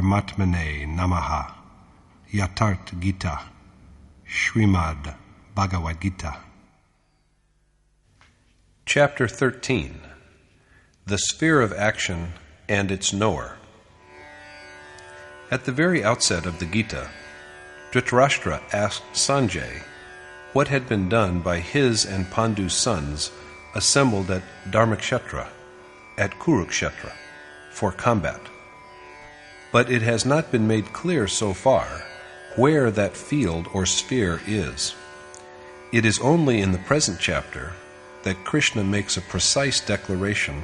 Paramatmane Namaha Yatharth Gita Srimad Bhagavad Gita Chapter 13 The Sphere of Action and its Knower. At the very outset of the Gita, Dhritarashtra asked Sanjay what had been done by his and Pandu's sons assembled at Dharmakshetra, at Kurukshetra, for combat But it has not been made clear so far where that field or sphere is. It is only in the present chapter that Krishna makes a precise declaration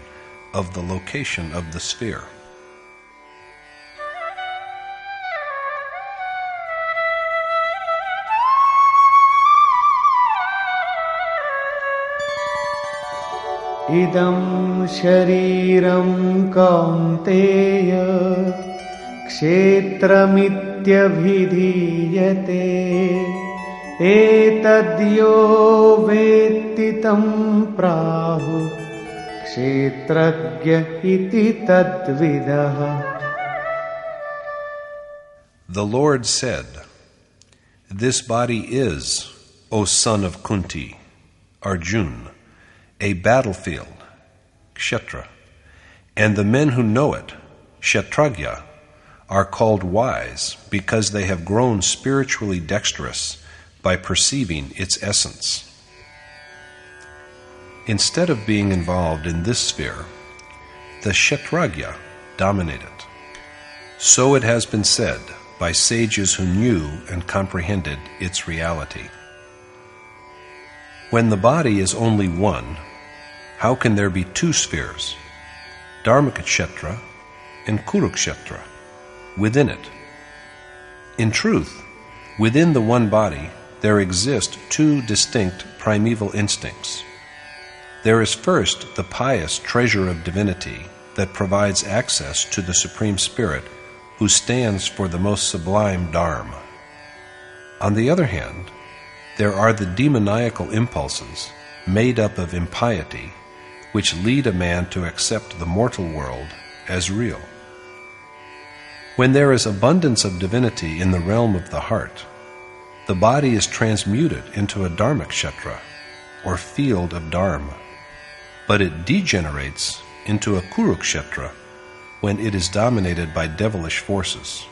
of the location of the sphere. इदं शरीरं कौन्तेय क्षेत्रमित्यभिधीयते एतद्यो वेत्ति तं प्राहु क्षेत्रज्ञ इति तद्विदः The Lord said, This body is, O son of Kunti, Arjun, a battlefield, Kshetra, and the men who know it, Kshetragya, are called wise because they have grown spiritually dexterous by perceiving its essence. Instead of being involved in this sphere, the Kshetragya dominate it. So it has been said by sages who knew and comprehended its reality. When the body is only one, how can there be two spheres, Dharmakshetra and Kurukshetra, within it? In truth, within the one body, there exist two distinct primeval instincts. There is first the pious treasure of divinity that provides access to the Supreme Spirit who stands for the most sublime Dharma. On the other hand, there are the demoniacal impulses made up of impiety which lead a man to accept the mortal world as real. When there is abundance of divinity in the realm of the heart, the body is transmuted into a dharmakshetra, or field of dharma, but it degenerates into a kurukshetra when it is dominated by devilish forces.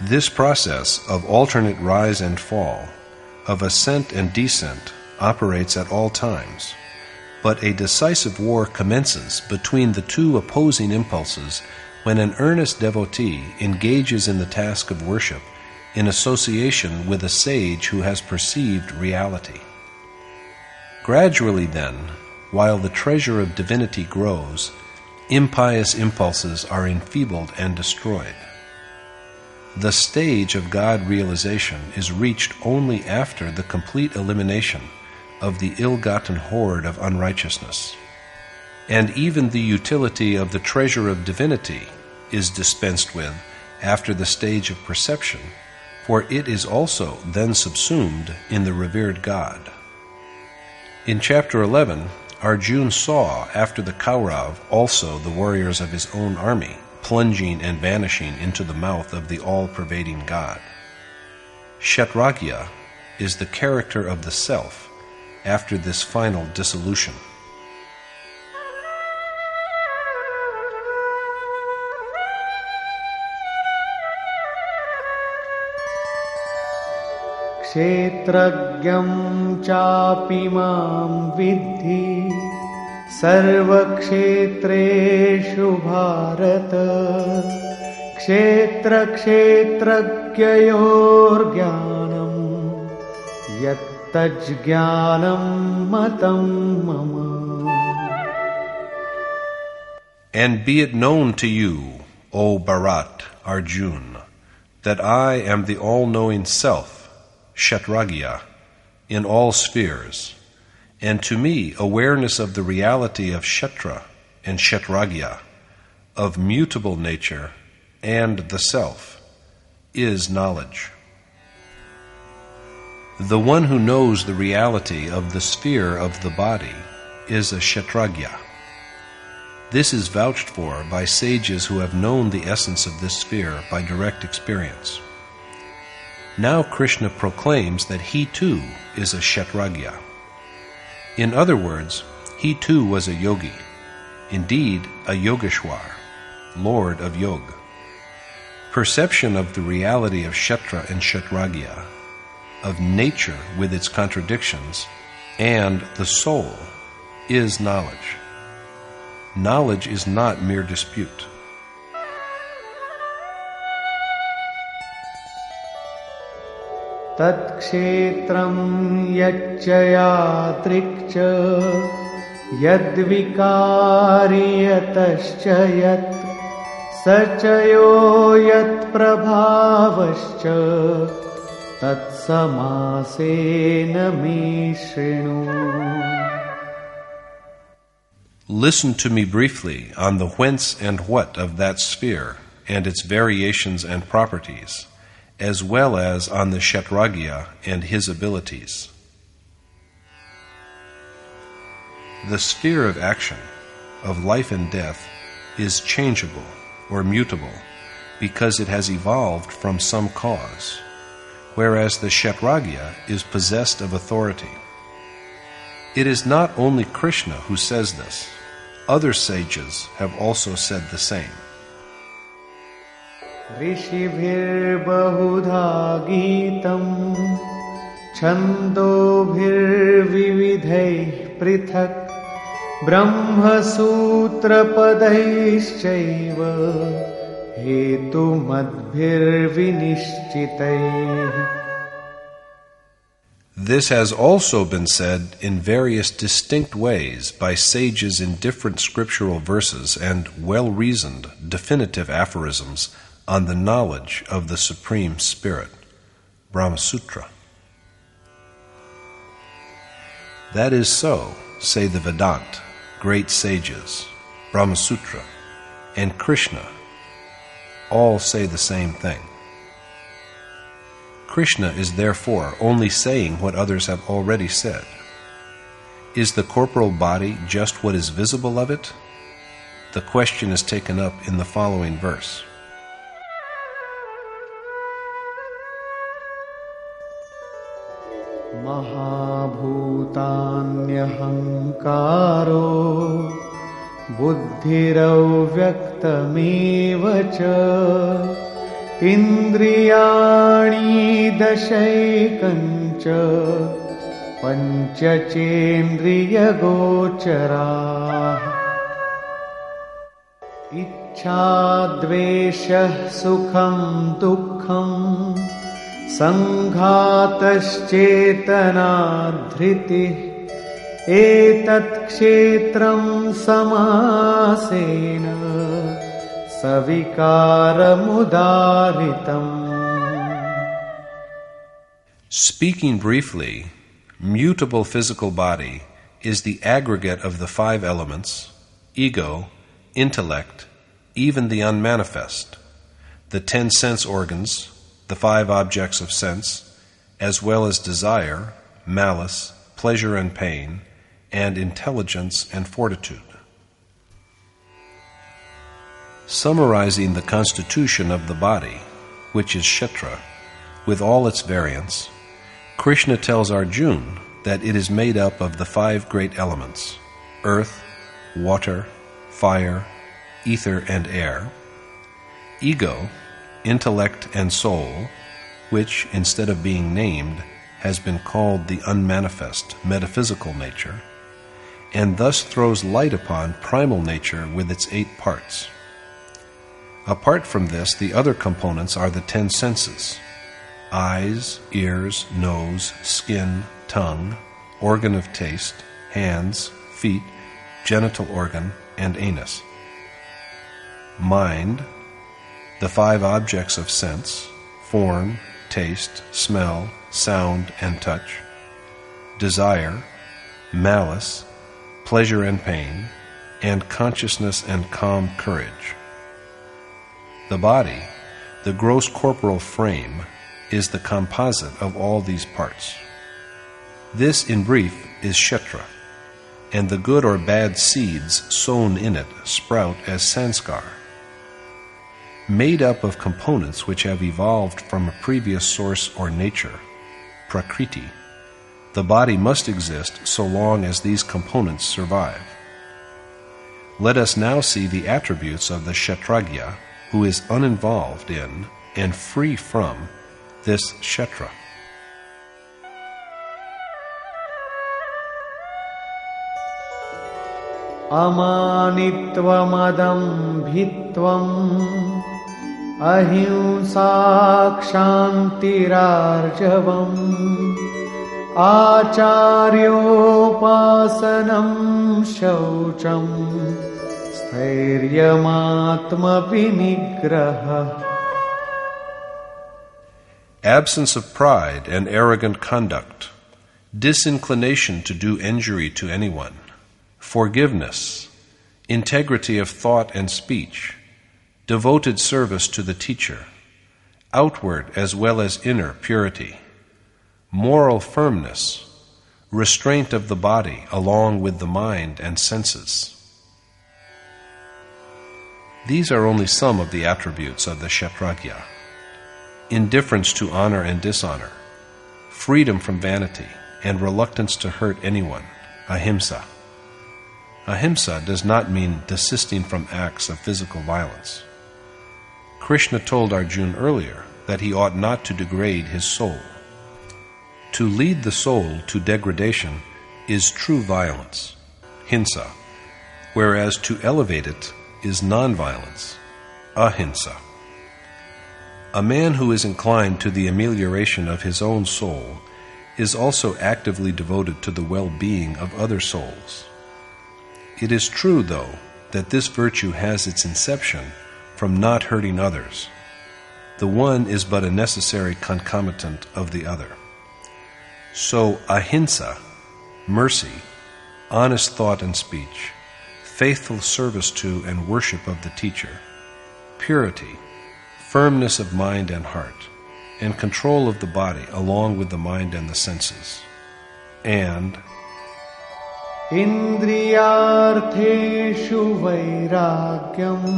This process of alternate rise and fall, of ascent and descent, operates at all times but a decisive war commences between the two opposing impulses when an earnest devotee engages in the task of worship in association with a sage who has perceived reality. Gradually, then, while the treasure of divinity grows, impious impulses are enfeebled and destroyed. The stage of God realization is reached only after the complete elimination of the ill gotten hoard of unrighteousness. And even the utility of the treasure of divinity is dispensed with after the stage of perception, for it is also then subsumed in the revered God. In chapter 11, Arjun saw after the Kaurav also the warriors of his own army plunging and vanishing into the mouth of the all pervading God. Kshetragya is the character of the self after this final dissolution. क्षेत्रज्ञं चापि मां विद्धि। सर्वक्षेत्रेषु भारत। क्षेत्रक्षेत्रज्ञयोर्ज्ञानम् यत् तज्ज्ञानं मतं मम। And be it known to you, O Bharat, Arjun, that I am the all knowing Self, Kshetragya, in all spheres, and to me awareness of the reality of Kshetra and Kshetragya, of mutable nature and the Self, is knowledge. The one who knows the reality of the sphere of the body is a Kshetragya. This is vouched for by sages who have known the essence of this sphere by direct experience. Now Krishna proclaims that he too is a Kshetragya. In other words, he too was a yogi, indeed a Yogeshwar, Lord of Yoga. Perception of the reality of Kshetra and Kshetragya, of nature with its contradictions, and the soul is knowledge. Knowledge is not mere dispute. तत्क्षेत्रं यच्च यादृक् च यद्विकारि यतश्च यत् स च यो यत्प्रभावश्च तत्समासेन मे शृणु Listen to me briefly on the whence and what of that sphere and its variations and properties, as well as on the Kshetragya and his abilities. The sphere of action, of life and death, is changeable or mutable because it has evolved from some cause, whereas the Kshetragya is possessed of authority. It is not only Krishna who says this. Other sages have also said the same. ऋषिभिर्बहुधा गीतम् छन्दोभिर्विविधैः पृथक् ब्रह्मसूत्रपदैश्चैव हेतुमद्भिर्विनिश्चितैः This has also been said in various distinct ways by sages in different scriptural verses and well reasoned, definitive aphorisms on the knowledge of the Supreme Spirit. Brahma Sutra. That is so, say the Vedant, great sages, Brahma Sutra, and Krishna. All say the same thing. Krishna is therefore only saying what others have already said. Is the corporal body just what is visible of it? The question is taken up in the following verse. महाभूतान्यहङ्कारो बुद्धिरव्यक्तमेव च। इन्द्रियाणि दशैकञ्च पञ्चचेन्द्रियगोचराः। इच्छाद्वेषः सुखं दुःखम् सङ्घातश्चेतना धृतिः एतत् क्षेत्रं समासेन सविकारमुदारितम् Speaking briefly, mutable physical body is the aggregate of the five elements ego, intellect, even the unmanifest, the ten sense organs, the five objects of sense, as well as desire, malice, pleasure and pain, and intelligence and fortitude. Summarizing the constitution of the body, which is Kshetra, with all its variants, Krishna tells Arjun that it is made up of the five great elements earth, water, fire, ether, and air, ego, intellect, and soul, which, instead of being named, has been called the unmanifest metaphysical nature, and thus throws light upon primal nature with its eight parts. Apart from this, the other components are the ten senses eyes, ears, nose, skin, tongue, organ of taste, hands, feet, genital organ, and anus. Mind, the five objects of sense form, taste, smell, sound, and touch. Desire, malice, pleasure and pain, and consciousness and calm courage. The body, the gross corporal frame, is the composite of all these parts. This, in brief, is Kshetra. and the good or bad seeds sown in it sprout as sanskar Made up of components which have evolved from a previous source or nature, prakriti, the body must exist so long as these components survive. Let us now see the attributes of the Kshetragya who is uninvolved in and free from this Kshetra. अमानित्वमदम्भित्वम् अहिंसा क्षान्तिरार्जवम् आचार्योपासनं शौचम् स्थैर्यमात्मविनिग्रहः Absence of pride and arrogant conduct, disinclination to do injury to anyone, forgiveness, integrity of thought and speech, devoted service to the teacher, outward as well as inner purity, moral firmness, restraint of the body along with the mind and senses. These are only some of the attributes of the Kshetragya. Indifference to honor and dishonor, freedom from vanity, and reluctance to hurt anyone, ahimsa. Ahimsa does not mean desisting from acts of physical violence. Krishna told Arjuna earlier that he ought not to degrade his soul. To lead the soul to degradation is true violence, hinsa, whereas to elevate it is nonviolence, ahimsa. A man who is inclined to the amelioration of his own soul is also actively devoted to the well being of other souls. It is true, though, that this virtue has its inception from not hurting others. The one is but a necessary concomitant of the other. So, ahimsa, mercy, honest thought and speech, faithful service to and worship of the teacher, purity, firmness of mind and heart, and control of the body along with the mind and the senses, and इन्द्रियार्थेषु वैराग्यम्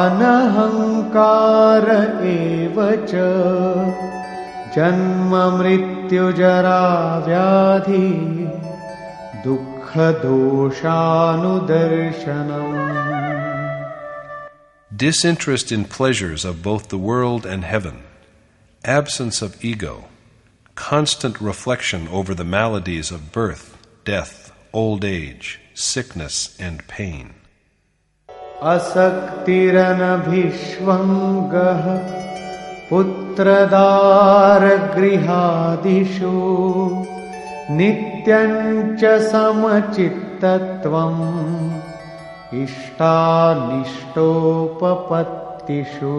अनहङ्कार एव च जन्ममृत्युजरा व्याधि दुःखदोषानुदर्शनम् disinterest in pleasures of both the world and heaven, absence of ego, constant reflection over the maladies of birth, death, old age, sickness, and pain. असक्तिरनभिष्वङ्गः पुत्रदारगृहादिषु नित्यञ्च समचित्तत्वम् इष्टानिष्टोपपत्तिषु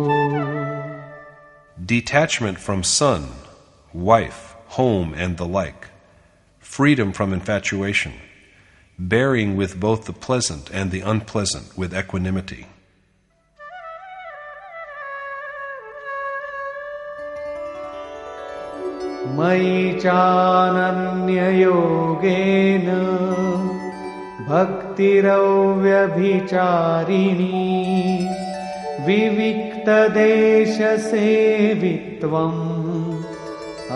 Detachment from son, wife, home, and the like, freedom from infatuation, bearing with both the pleasant and the unpleasant with equanimity. मयि चानन्ययोगेन भक्तिरव्यभिचारिणी विविक्तदेशसेवित्वम्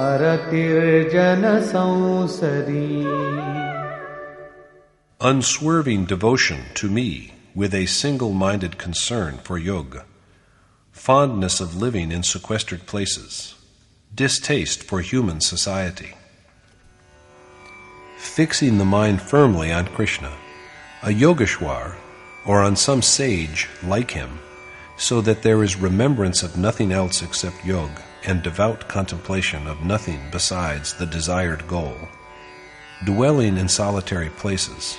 अरतिर्जनसंसदी Unswerving devotion to me with a single minded concern for yoga, fondness of living in sequestered places, distaste for human society. Fixing the mind firmly on Krishna, a Yogeshwar, or on some sage like him, so that there is remembrance of nothing else except yoga and devout contemplation of nothing besides the desired goal. Dwelling in solitary places,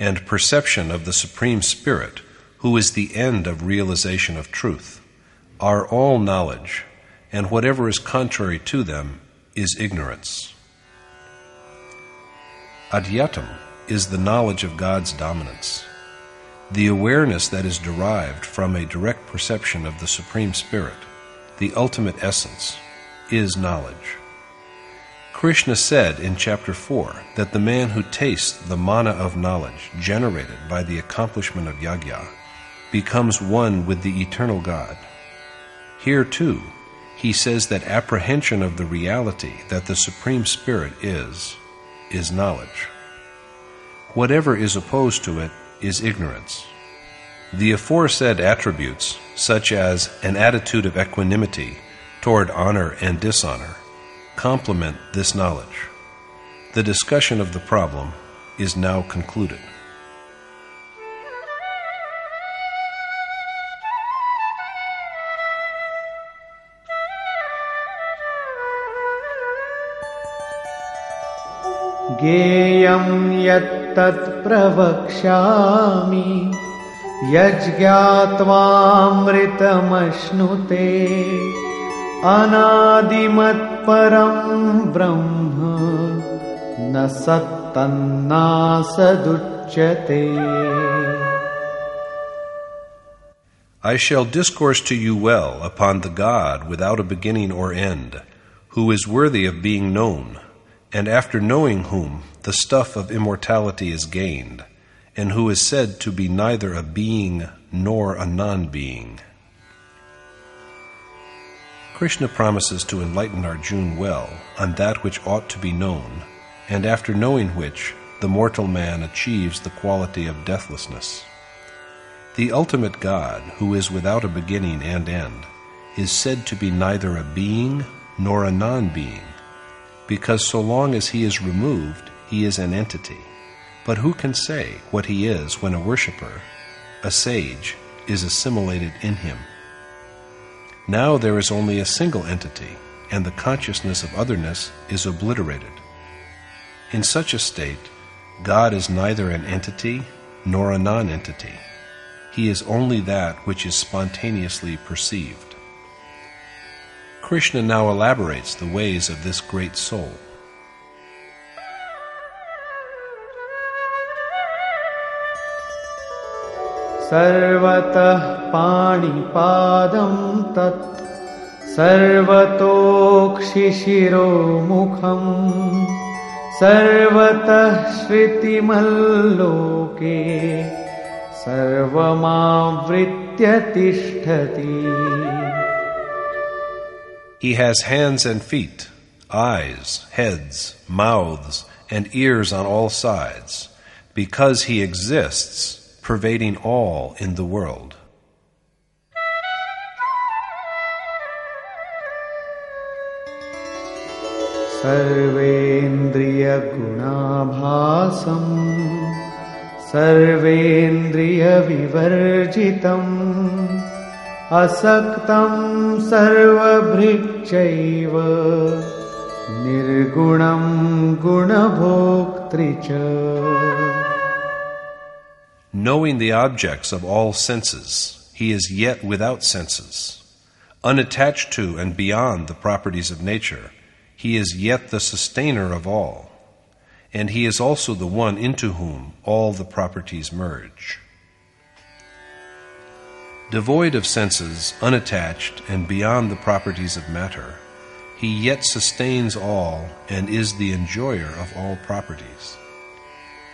and perception of the Supreme Spirit, who is the end of realization of truth, are all knowledge, and whatever is contrary to them is ignorance. Adhyatma is the knowledge of God's dominance. The awareness that is derived from a direct perception of the Supreme Spirit, the ultimate essence, is knowledge. Krishna said in chapter 4 that the man who tastes the manna of knowledge generated by the accomplishment of yajna becomes one with the eternal God. Here too, he says that apprehension of the reality that the Supreme Spirit is, is knowledge. Whatever is opposed to it is ignorance. The aforesaid attributes, such as an attitude of equanimity toward honor and dishonor, complement this knowledge. The discussion of the problem is now concluded. ज्ञेयं यत्तत् प्रवक्ष्यामि यज्ञात्वामृतमश्नुते अनादिमत्परं ब्रह्म न सत्तन्नासदुच्यते I shall discourse to you well upon the God without a beginning or end, who is worthy of being known, and after knowing whom the stuff of immortality is gained, and who is said to be neither a being nor a non being. Krishna promises to enlighten Arjun well on that which ought to be known, and after knowing which, the mortal man achieves the quality of deathlessness. The ultimate God, who is without a beginning and end, is said to be neither a being nor a non being, because so long as he is removed, he is an entity. But who can say what he is when a worshipper, a sage, is assimilated in him? Now there is only a single entity, and the consciousness of otherness is obliterated. In such a state, God is neither an entity nor a non entity. He is only that which is spontaneously perceived. Krishna now elaborates the ways of this great soul. सर्वतः पाणिपादं तत् सर्वतोक्षिशिरोमुखम् सर्वतः श्रुतिमल्लोके सर्वमावृत्य तिष्ठति He has hands and feet, eyes, heads, mouths, and ears on all sides, because he exists pervading all in the world. सर्वेन्द्रियगुणाभासम् सर्वेन्द्रियविवर्जितम् असक्तं सर्वभृक्षैव निर्गुणं गुणभोक्तृ च Knowing the objects of all senses, he is yet without senses. Unattached to and beyond the properties of nature, he is yet the sustainer of all. And he is also the one into whom all the properties merge. Devoid of senses, unattached, and beyond the properties of matter, he yet sustains all and is the enjoyer of all properties.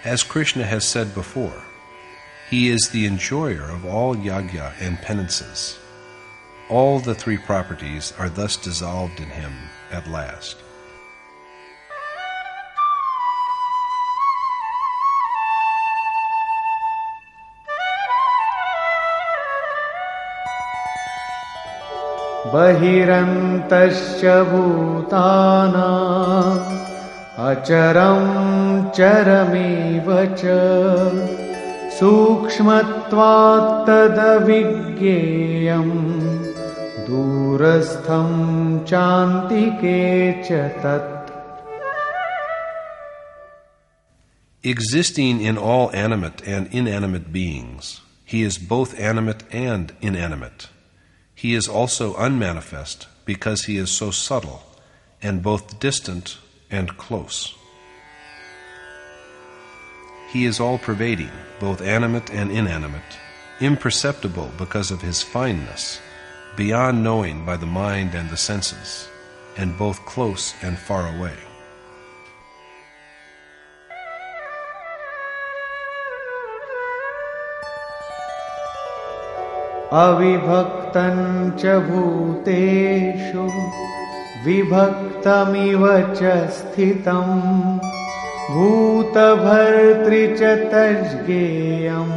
As Krishna has said before, he is the enjoyer of all yajna and penances. All the three properties are thus dissolved in him at last. बहिरन्तश्च भूतानाम् अचरं चरमेव च सूक्ष्मत्वात्तदविज्ञेयम् दूरस्थं चान्तिके च तत् Existing in all animate and inanimate beings, he is both animate and inanimate. He is also unmanifest because he is so subtle and both distant and close. He is all pervading, both animate and inanimate, imperceptible because of his fineness, beyond knowing by the mind and the senses, and both close and far away. अविभक्तं च भूतेषु विभक्तमिव च स्थितम् भूतभर्तृ च तज्ज्ञेयम्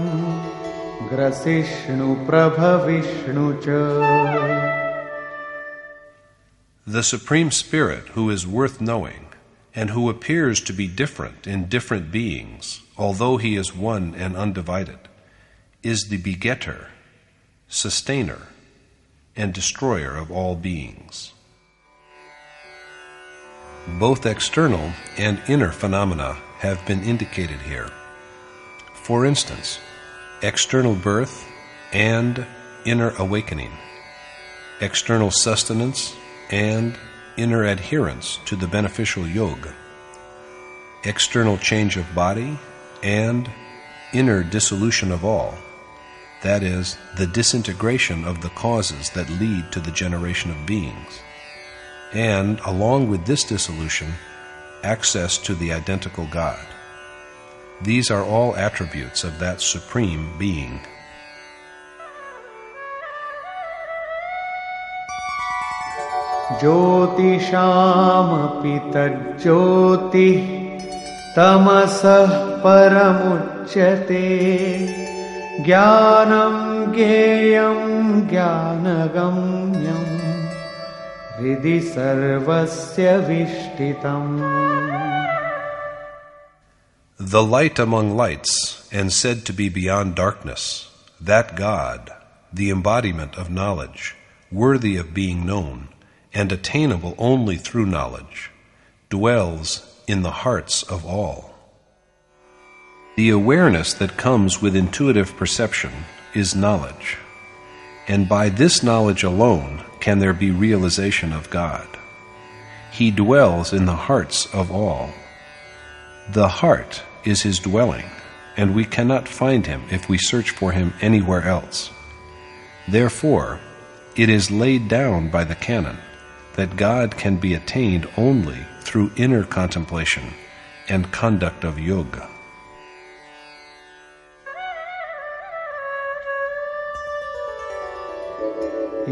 ग्रसिष्णुप्रभविष्णु च The Supreme Spirit, who is worth knowing, and who appears to be different in different beings, although he is one and undivided, is the begetter, sustainer, and destroyer of all beings. Both external and inner phenomena have been indicated here. For instance, external birth and inner awakening, external sustenance and inner adherence to the beneficial yoga, external change of body and inner dissolution of all, that is, the disintegration of the causes that lead to the generation of beings, and, along with this dissolution, access to the identical God. These are all attributes of that Supreme Being. ज्योतिषामपि तज्ज्योतिः तमसः परमुच्यते ज्ञानं ज्ञेयं ज्ञानगम्यम् हृदि सर्वस्य विष्टितम् The light among lights, and said to be beyond darkness, that God, the embodiment of knowledge, worthy of being known, and attainable only through knowledge, dwells in the hearts of all. The awareness that comes with intuitive perception is knowledge, and by this knowledge alone can there be realization of God. He dwells in the hearts of all. The heart is his dwelling, and we cannot find him if we search for him anywhere else. Therefore, it is laid down by the canon that God can be attained only through inner contemplation and conduct of yoga.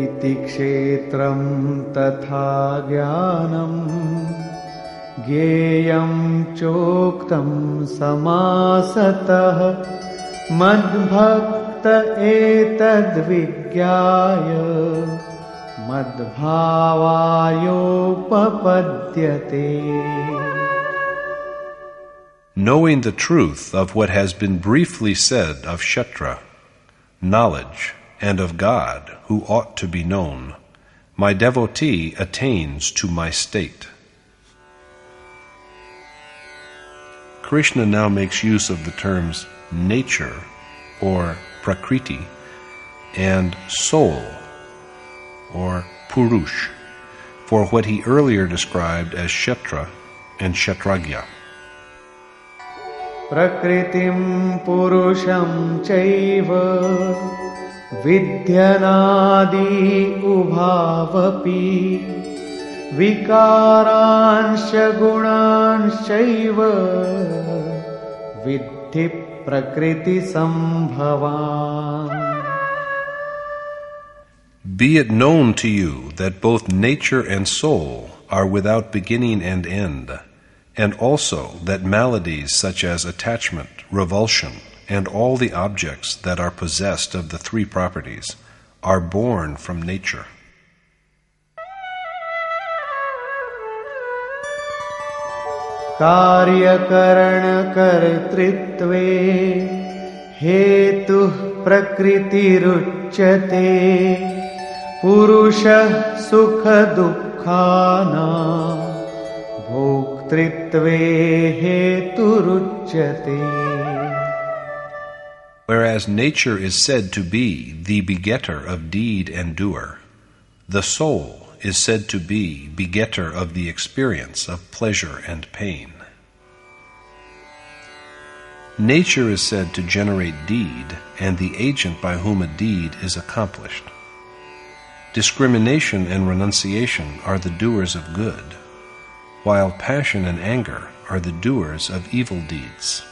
इति क्षेत्रं तथा ज्ञानम् ज्ञेयं चोक्तं समासतः मद्भक्त एतद्विज्ञाय मद्भावायोपपद्यते Knowing the truth of what has been briefly said of Kshetra, knowledge, and of God, who ought to be known, my devotee attains to my state. Krishna now makes use of the terms nature or prakriti and soul or purush for what he earlier described as kshetra and kshetragya. प्रकृतिं पुरुषं चैव विध्यनादि उभावपि विकारांश गुणांश्चैव विद्धि प्रकृतिसम्भवान् Be it known to you that both nature and soul are without beginning and end, and also that maladies such as attachment, revulsion, and all the objects that are possessed of the three properties are born from nature. कार्यकरणकर्तृत्वे हेतुः प्रकृतिरुच्यते पुरुषः सुखदुःखानां भोक्ता भोक्तृत्वे हेतुरुच्यते Whereas nature is said to be the begetter of deed and doer, the soul is said to be begetter of the experience of pleasure and pain. Nature is said to generate deed and the agent by whom a deed is accomplished. Discrimination and renunciation are the doers of good, while passion and anger are the doers of evil deeds.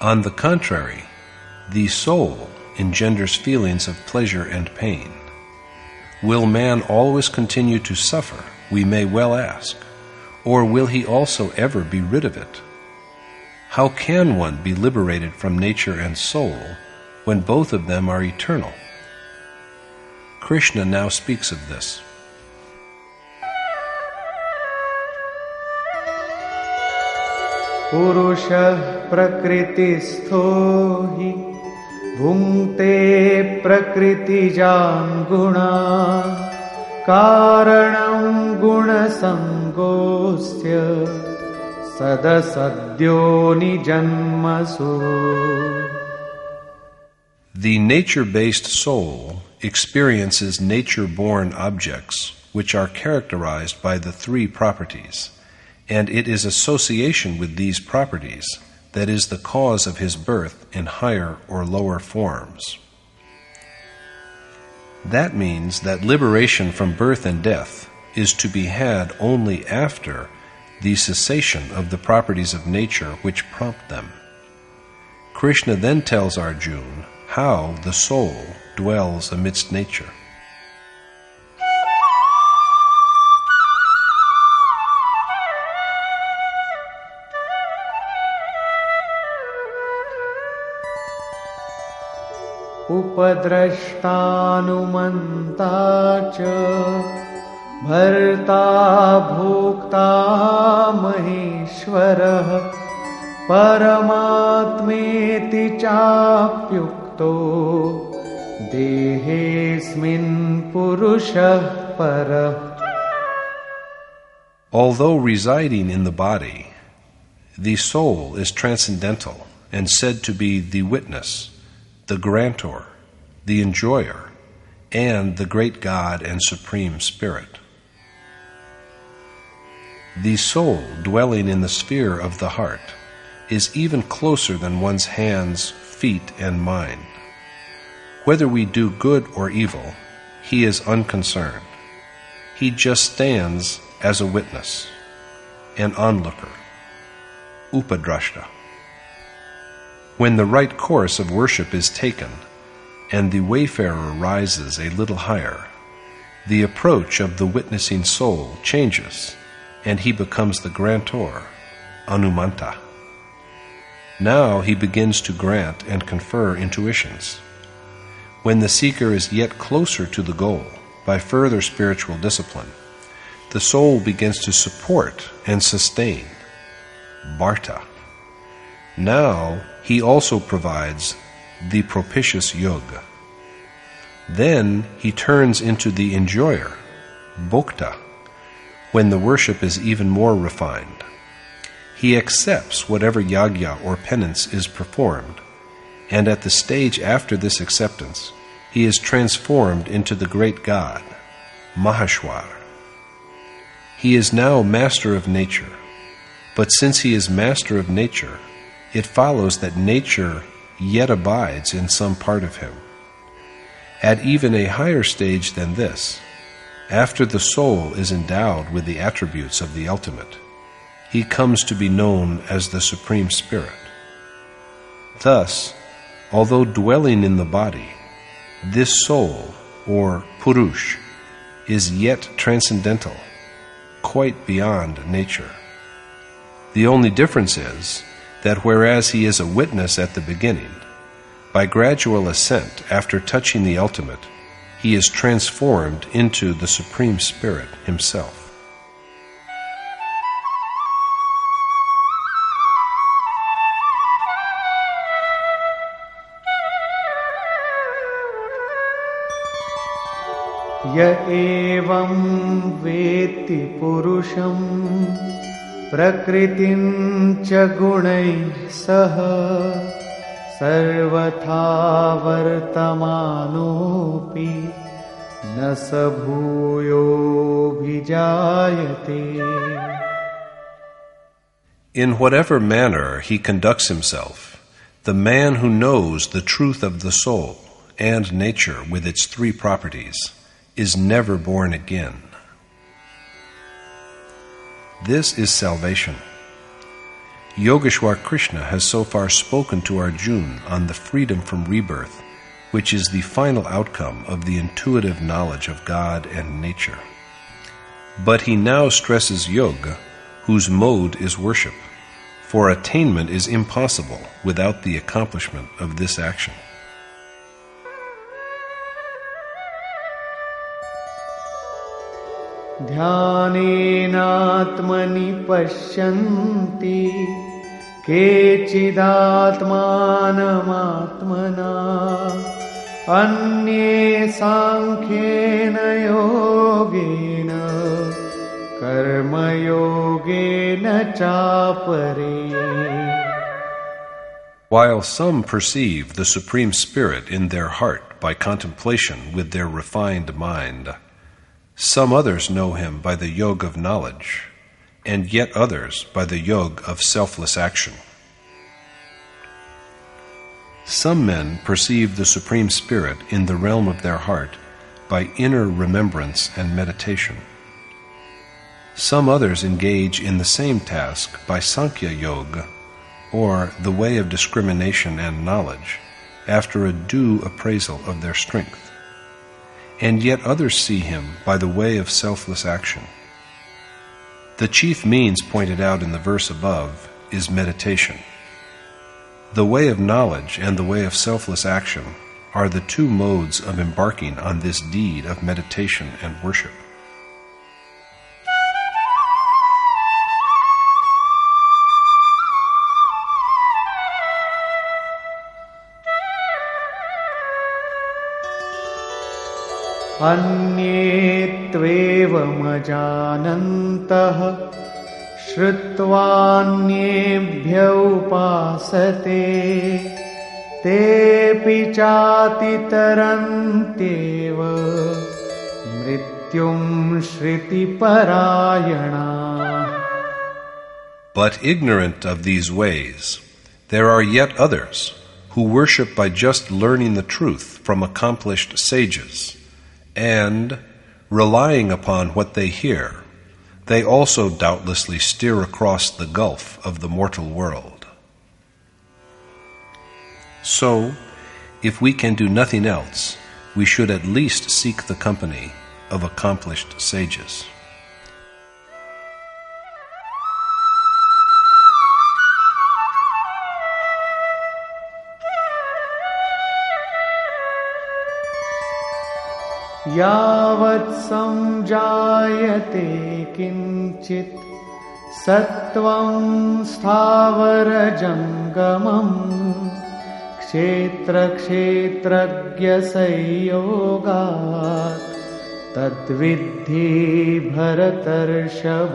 On the contrary, the soul engenders feelings of pleasure and pain. Will man always continue to suffer, we may well ask, or will he also ever be rid of it? How can one be liberated from nature and soul when both of them are eternal? Krishna now speaks of this. पुरुषः प्रकृतिस्थो हि भुङ्क्ते प्रकृतिजान् गुणा कारणं गुणसङ्गोऽस्य सदसद्यो निजन्मसु The nature based soul experiences nature born objects which are characterized by the three properties, and it is association with these properties that is the cause of his birth in higher or lower forms. That means that liberation from birth and death is to be had only after the cessation of the properties of nature which prompt them. Krishna then tells Arjuna how the soul dwells amidst nature. उपद्रष्टानुमन्ता च भर्ता भोक्ता महेश्वरः परमात्मेति चाप्युक्तो देहेऽस्मिन् पुरुषः परः Although residing in the body, the soul is transcendental and said to be the witness, the grantor, the enjoyer, and the great God and Supreme Spirit. The soul dwelling in the sphere of the heart is even closer than one's hands, feet, and mind. Whether we do good or evil, he is unconcerned. He just stands as a witness, an onlooker, upadrashta. When the right course of worship is taken, and the wayfarer rises a little higher, the approach of the witnessing soul changes, and he becomes the grantor, Anumanta. Now he begins to grant and confer intuitions. When the seeker is yet closer to the goal by further spiritual discipline, the soul begins to support and sustain, Bharta. Now he also provides the propitious yoga. Then he turns into the enjoyer, Bhokta, when the worship is even more refined. He accepts whatever yagya or penance is performed, and at the stage after this acceptance, he is transformed into the great God, Maheshwar. He is now master of nature, but since he is master of nature, it follows that nature yet abides in some part of him. At even a higher stage than this, after the soul is endowed with the attributes of the ultimate, he comes to be known as the Supreme Spirit. Thus, although dwelling in the body, this soul, or Purush, is yet transcendental, quite beyond nature. The only difference is that whereas he is a witness at the beginning, by gradual ascent after touching the ultimate, he is transformed into the Supreme Spirit himself. य एवं वेत्ति पुरुषं प्रकृतिं च गुणैः सह सर्वथा वर्तमानोऽपि न स भूयोऽभिजायते In whatever manner he conducts himself, the man who knows the truth of the soul and nature with its three properties is never born again. This is salvation. Yogeshwar Krishna has so far spoken to Arjun on the freedom from rebirth, which is the final outcome of the intuitive knowledge of God and nature. But he now stresses yoga, whose mode is worship, for attainment is impossible without the accomplishment of this action. ध्यानेनात्मनि पश्यन्ति केचिदात्मानमात्मना अन्ये साङ्ख्येन योगेन कर्मयोगेन चापरे While some perceive the Supreme Spirit in their heart by contemplation with their refined mind, some others know him by the yoga of knowledge, and yet others by the yoga of selfless action. Some men perceive the Supreme Spirit in the realm of their heart by inner remembrance and meditation. Some others engage in the same task by Sankhya Yoga, or the way of discrimination and knowledge, after a due appraisal of their strength. And yet others see him by the way of selfless action. The chief means pointed out in the verse above is meditation. The way of knowledge and the way of selfless action are the two modes of embarking on this deed of meditation and worship. अन्ये त्वेवमजानन्तः श्रुत्वान्येभ्य उपासते तेऽपि चातितरन्त्येव मृत्युं श्रुतिपरायणा But ignorant of these ways, there are yet others who worship by just learning the truth from accomplished sages, and, relying upon what they hear, they also doubtlessly steer across the gulf of the mortal world. So, if we can do nothing else, we should at least seek the company of accomplished sages. यावत् सञ्जायते किञ्चित् सत्त्वं स्थावरजङ्गमम् क्षेत्रक्षेत्रज्ञसंयोगात् तद्विद्धि भरतर्षभ।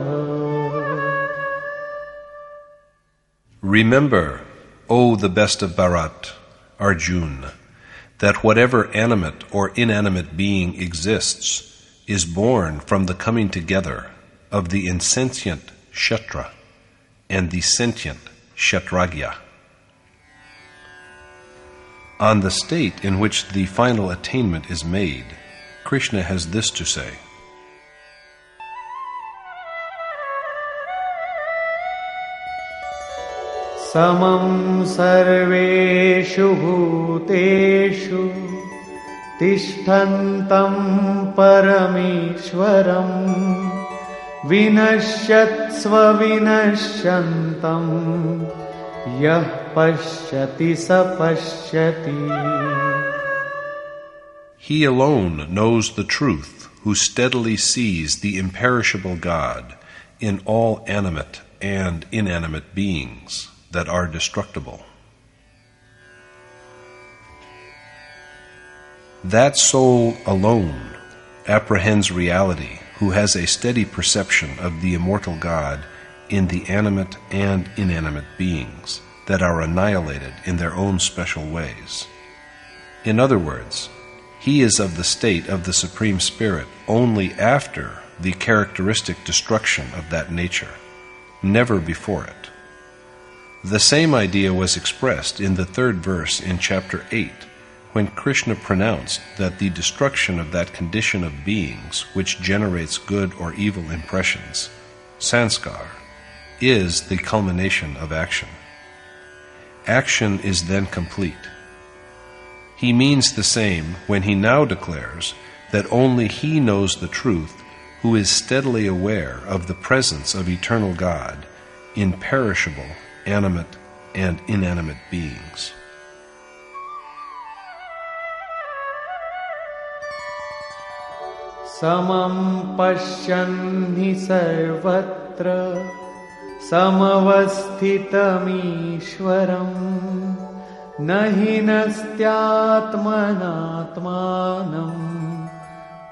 Remember, O the best of Bharat, Arjun, that whatever animate or inanimate being exists is born from the coming together of the insentient Kshetra and the sentient Kshetragya. On the state in which the final attainment is made, Krishna has this to say. समं सर्वेषु भूतेषु तिष्ठन्तं परमेश्वरम् विनश्यत्स्व विनश्यन्तं यः पश्यति स पश्यति He alone knows the truth who steadily sees the imperishable God in all animate and inanimate beings that are destructible. That soul alone apprehends reality who has a steady perception of the immortal God in the animate and inanimate beings that are annihilated in their own special ways. In other words, he is of the state of the Supreme Spirit only after the characteristic destruction of that nature, never before it. The same idea was expressed in the third verse in chapter 8 when Krishna pronounced that the destruction of that condition of beings which generates good or evil impressions, sanskar, is the culmination of action. Action is then complete. He means the same when he now declares that only he knows the truth who is steadily aware of the presence of eternal God in perishable, animate, and inanimate beings. समं पश्यन् हि सर्वत्र समवस्थितमीश्वरम् न हि नस्त्यात्मनात्मानम्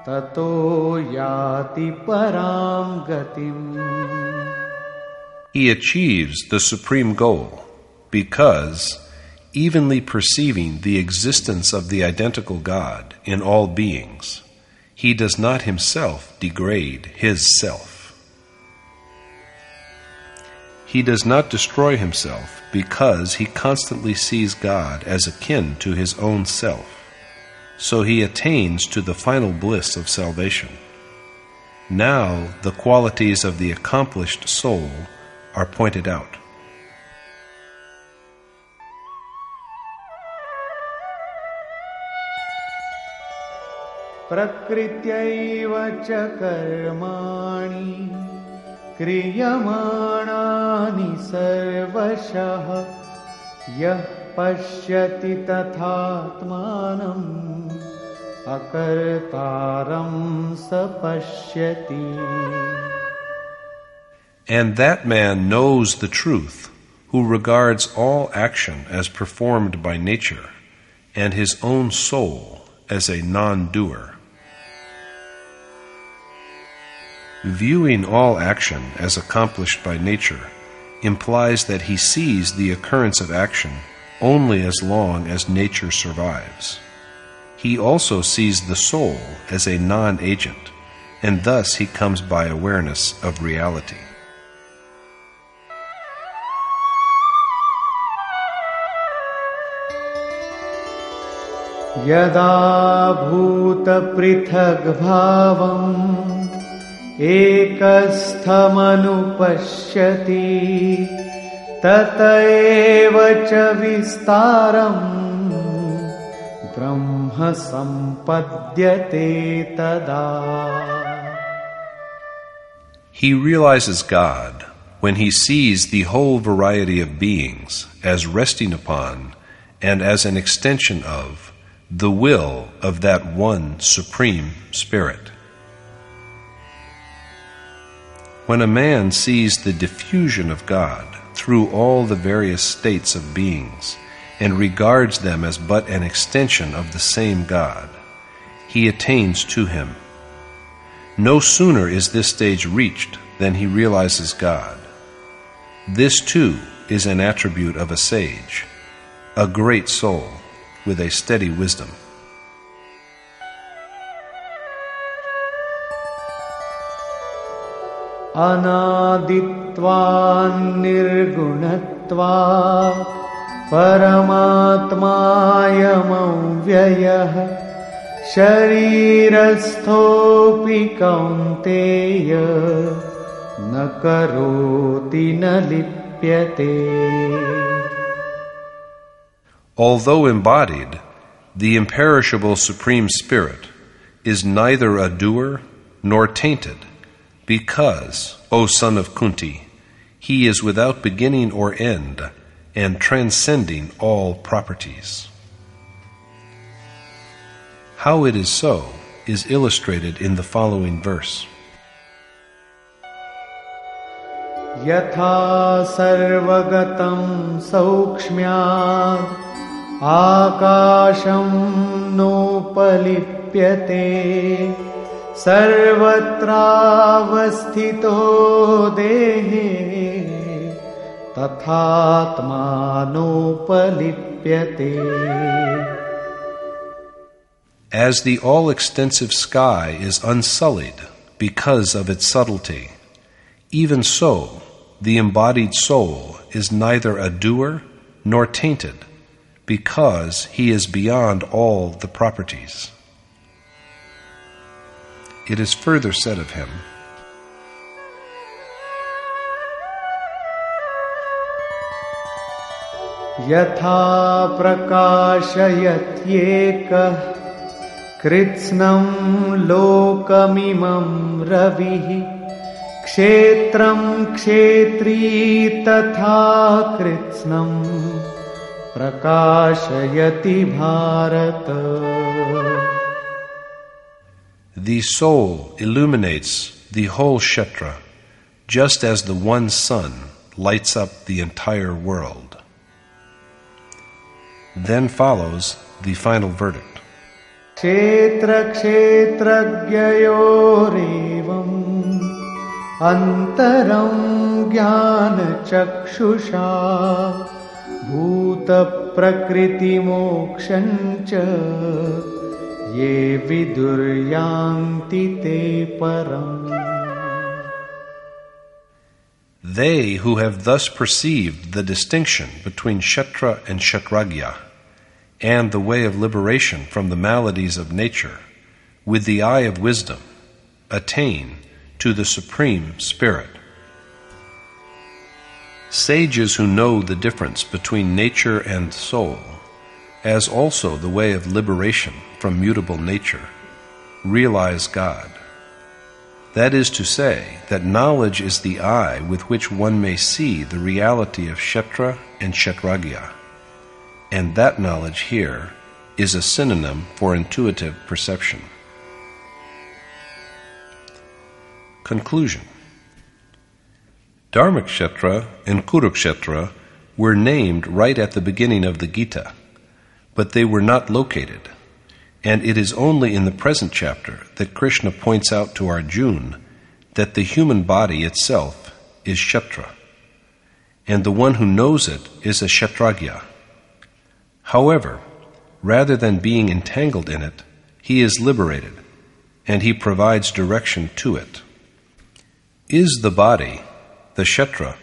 ततो याति परां गतिम् He achieves the supreme goal because, evenly perceiving the existence of the identical God in all beings, he does not himself degrade his self. He does not destroy himself because he constantly sees God as akin to his own self, so he attains to the final bliss of salvation. Now the qualities of the accomplished soul are pointed out. प्रकृत्यैव च कर्माणि क्रियमाणानि सर्वशः यः पश्यति तथात्मानम् अकर्तारं स पश्यति and that man knows the truth, who regards all action as performed by nature, and his own soul as a non doer. Viewing all action as accomplished by nature implies that he sees the occurrence of action only as long as nature survives. He also sees the soul as a non agent, and thus he comes by awareness of reality. यदा भूतपृथग्भावम् एकस्थमनुपश्यति तत एव च विस्तारम् ब्रह्म सम्पद्यते तदा He realizes God when he sees the whole variety of beings as resting upon and as an extension of the will of that one Supreme Spirit. When a man sees the diffusion of God through all the various states of beings and regards them as but an extension of the same God, he attains to him. No sooner is this stage reached than he realizes God. This too is an attribute of a sage, a great soul with a steady wisdom. अनादित्वान्निर्गुणत्वा परमात्मायमव्ययः शरीरस्थोऽपि कौन्तेय न करोति न लिप्यते Although embodied, the imperishable Supreme Spirit is neither a doer nor tainted because, O son of Kunti, he is without beginning or end and transcending all properties. How it is so is illustrated in the following verse. यथा सर्वगतं सौक्ष्म्यात् आकाशं नोपलिप्यते सर्वत्रावस्थितो देहे तथात्मानोपलिप्यते As the all extensive sky is unsullied because of its subtlety, even so the embodied soul is neither a doer nor tainted, because he is beyond all the properties. It is further said of him यथा प्रकाशयत्येकः कृत्स्नं लोकमिमं रविः क्षेत्रं क्षेत्री तथा कृत्स्नं प्रकाशयति Bharat The soul illuminates the whole Kshetra, just as the one sun lights up the entire world. Then follows the final verdict. क्षेत्रक्षेत्रज्ञयोरेवम् अन्तरं ज्ञानचक्षुषा भूतप्रकृतिमोक्षं च ये विदुर्यान्ति ते परम् They who have thus perceived the distinction between Kshetra and Kshetragya, and the way of liberation from the maladies of nature, with the eye of wisdom, attain to the Supreme Spirit. Sages who know the difference between nature and soul, as also the way of liberation from mutable nature, realize God. That is to say, that knowledge is the eye with which one may see the reality of Kshetra and Kshetragya, and that knowledge here is a synonym for intuitive perception. Conclusion Dharmakshetra and Kurukshetra were named right at the beginning of the Gita, but they were not located, and it is only in the present chapter that Krishna points out to Arjuna that the human body itself is Kshetra, and the one who knows it is a Kshetragya. However, rather than being entangled in it, he is liberated, and he provides direction to it. Is the body, the Kshetra,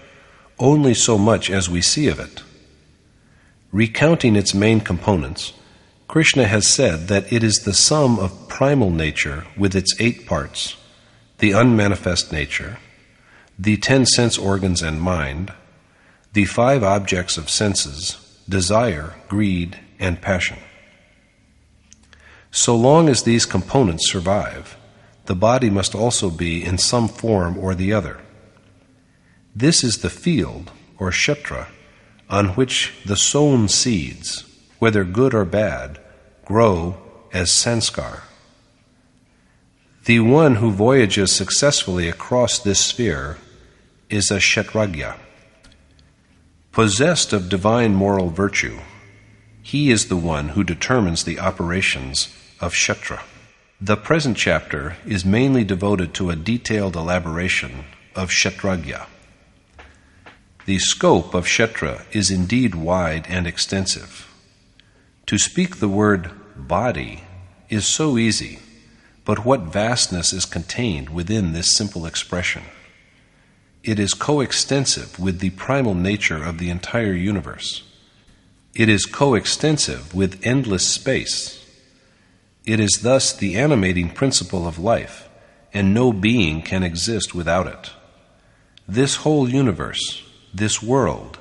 only so much as we see of it? Recounting its main components, Krishna has said that it is the sum of primal nature with its eight parts, the unmanifest nature, the ten sense organs and mind, the five objects of senses, desire, greed, and passion. So long as these components survive, the body must also be in some form or the other. This is the field, or kshetra, on which the sown seeds, whether good or bad, grow as sanskar. The one who voyages successfully across this sphere is a kshetragya. Possessed of divine moral virtue, he is the one who determines the operations of kshetra. The present chapter is mainly devoted to a detailed elaboration of kshetragya. The scope of kshetra is indeed wide and extensive. To speak the word body is so easy, but what vastness is contained within this simple expression? It is coextensive with the primal nature of the entire universe. It is coextensive with endless space. It is thus the animating principle of life, and no being can exist without it. This whole universe, this world,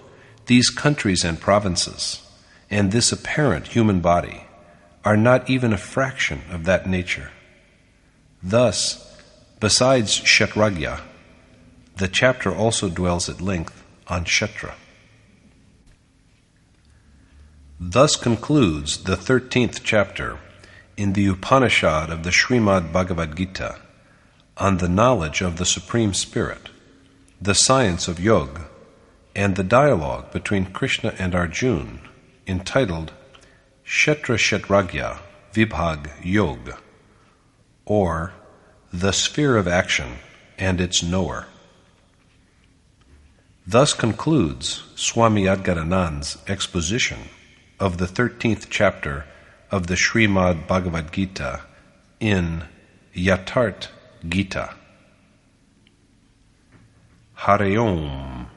these countries and provinces, and this apparent human body are not even a fraction of that nature. Thus, besides Kshetragya, the chapter also dwells at length on Kshetra. Thus concludes the 13th chapter in the Upanishad of the Srimad Bhagavad Gita on the knowledge of the Supreme Spirit, the science of yoga, and the dialogue between Krishna and Arjuna entitled Kshetra Kshetragya Vibhag Yoga, or the sphere of action and its knower. Thus concludes Swami Adgadanand's exposition of the 13th chapter of the Srimad Bhagavad Gita in Yatharth Gita. Hare Om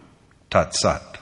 Tat Sat.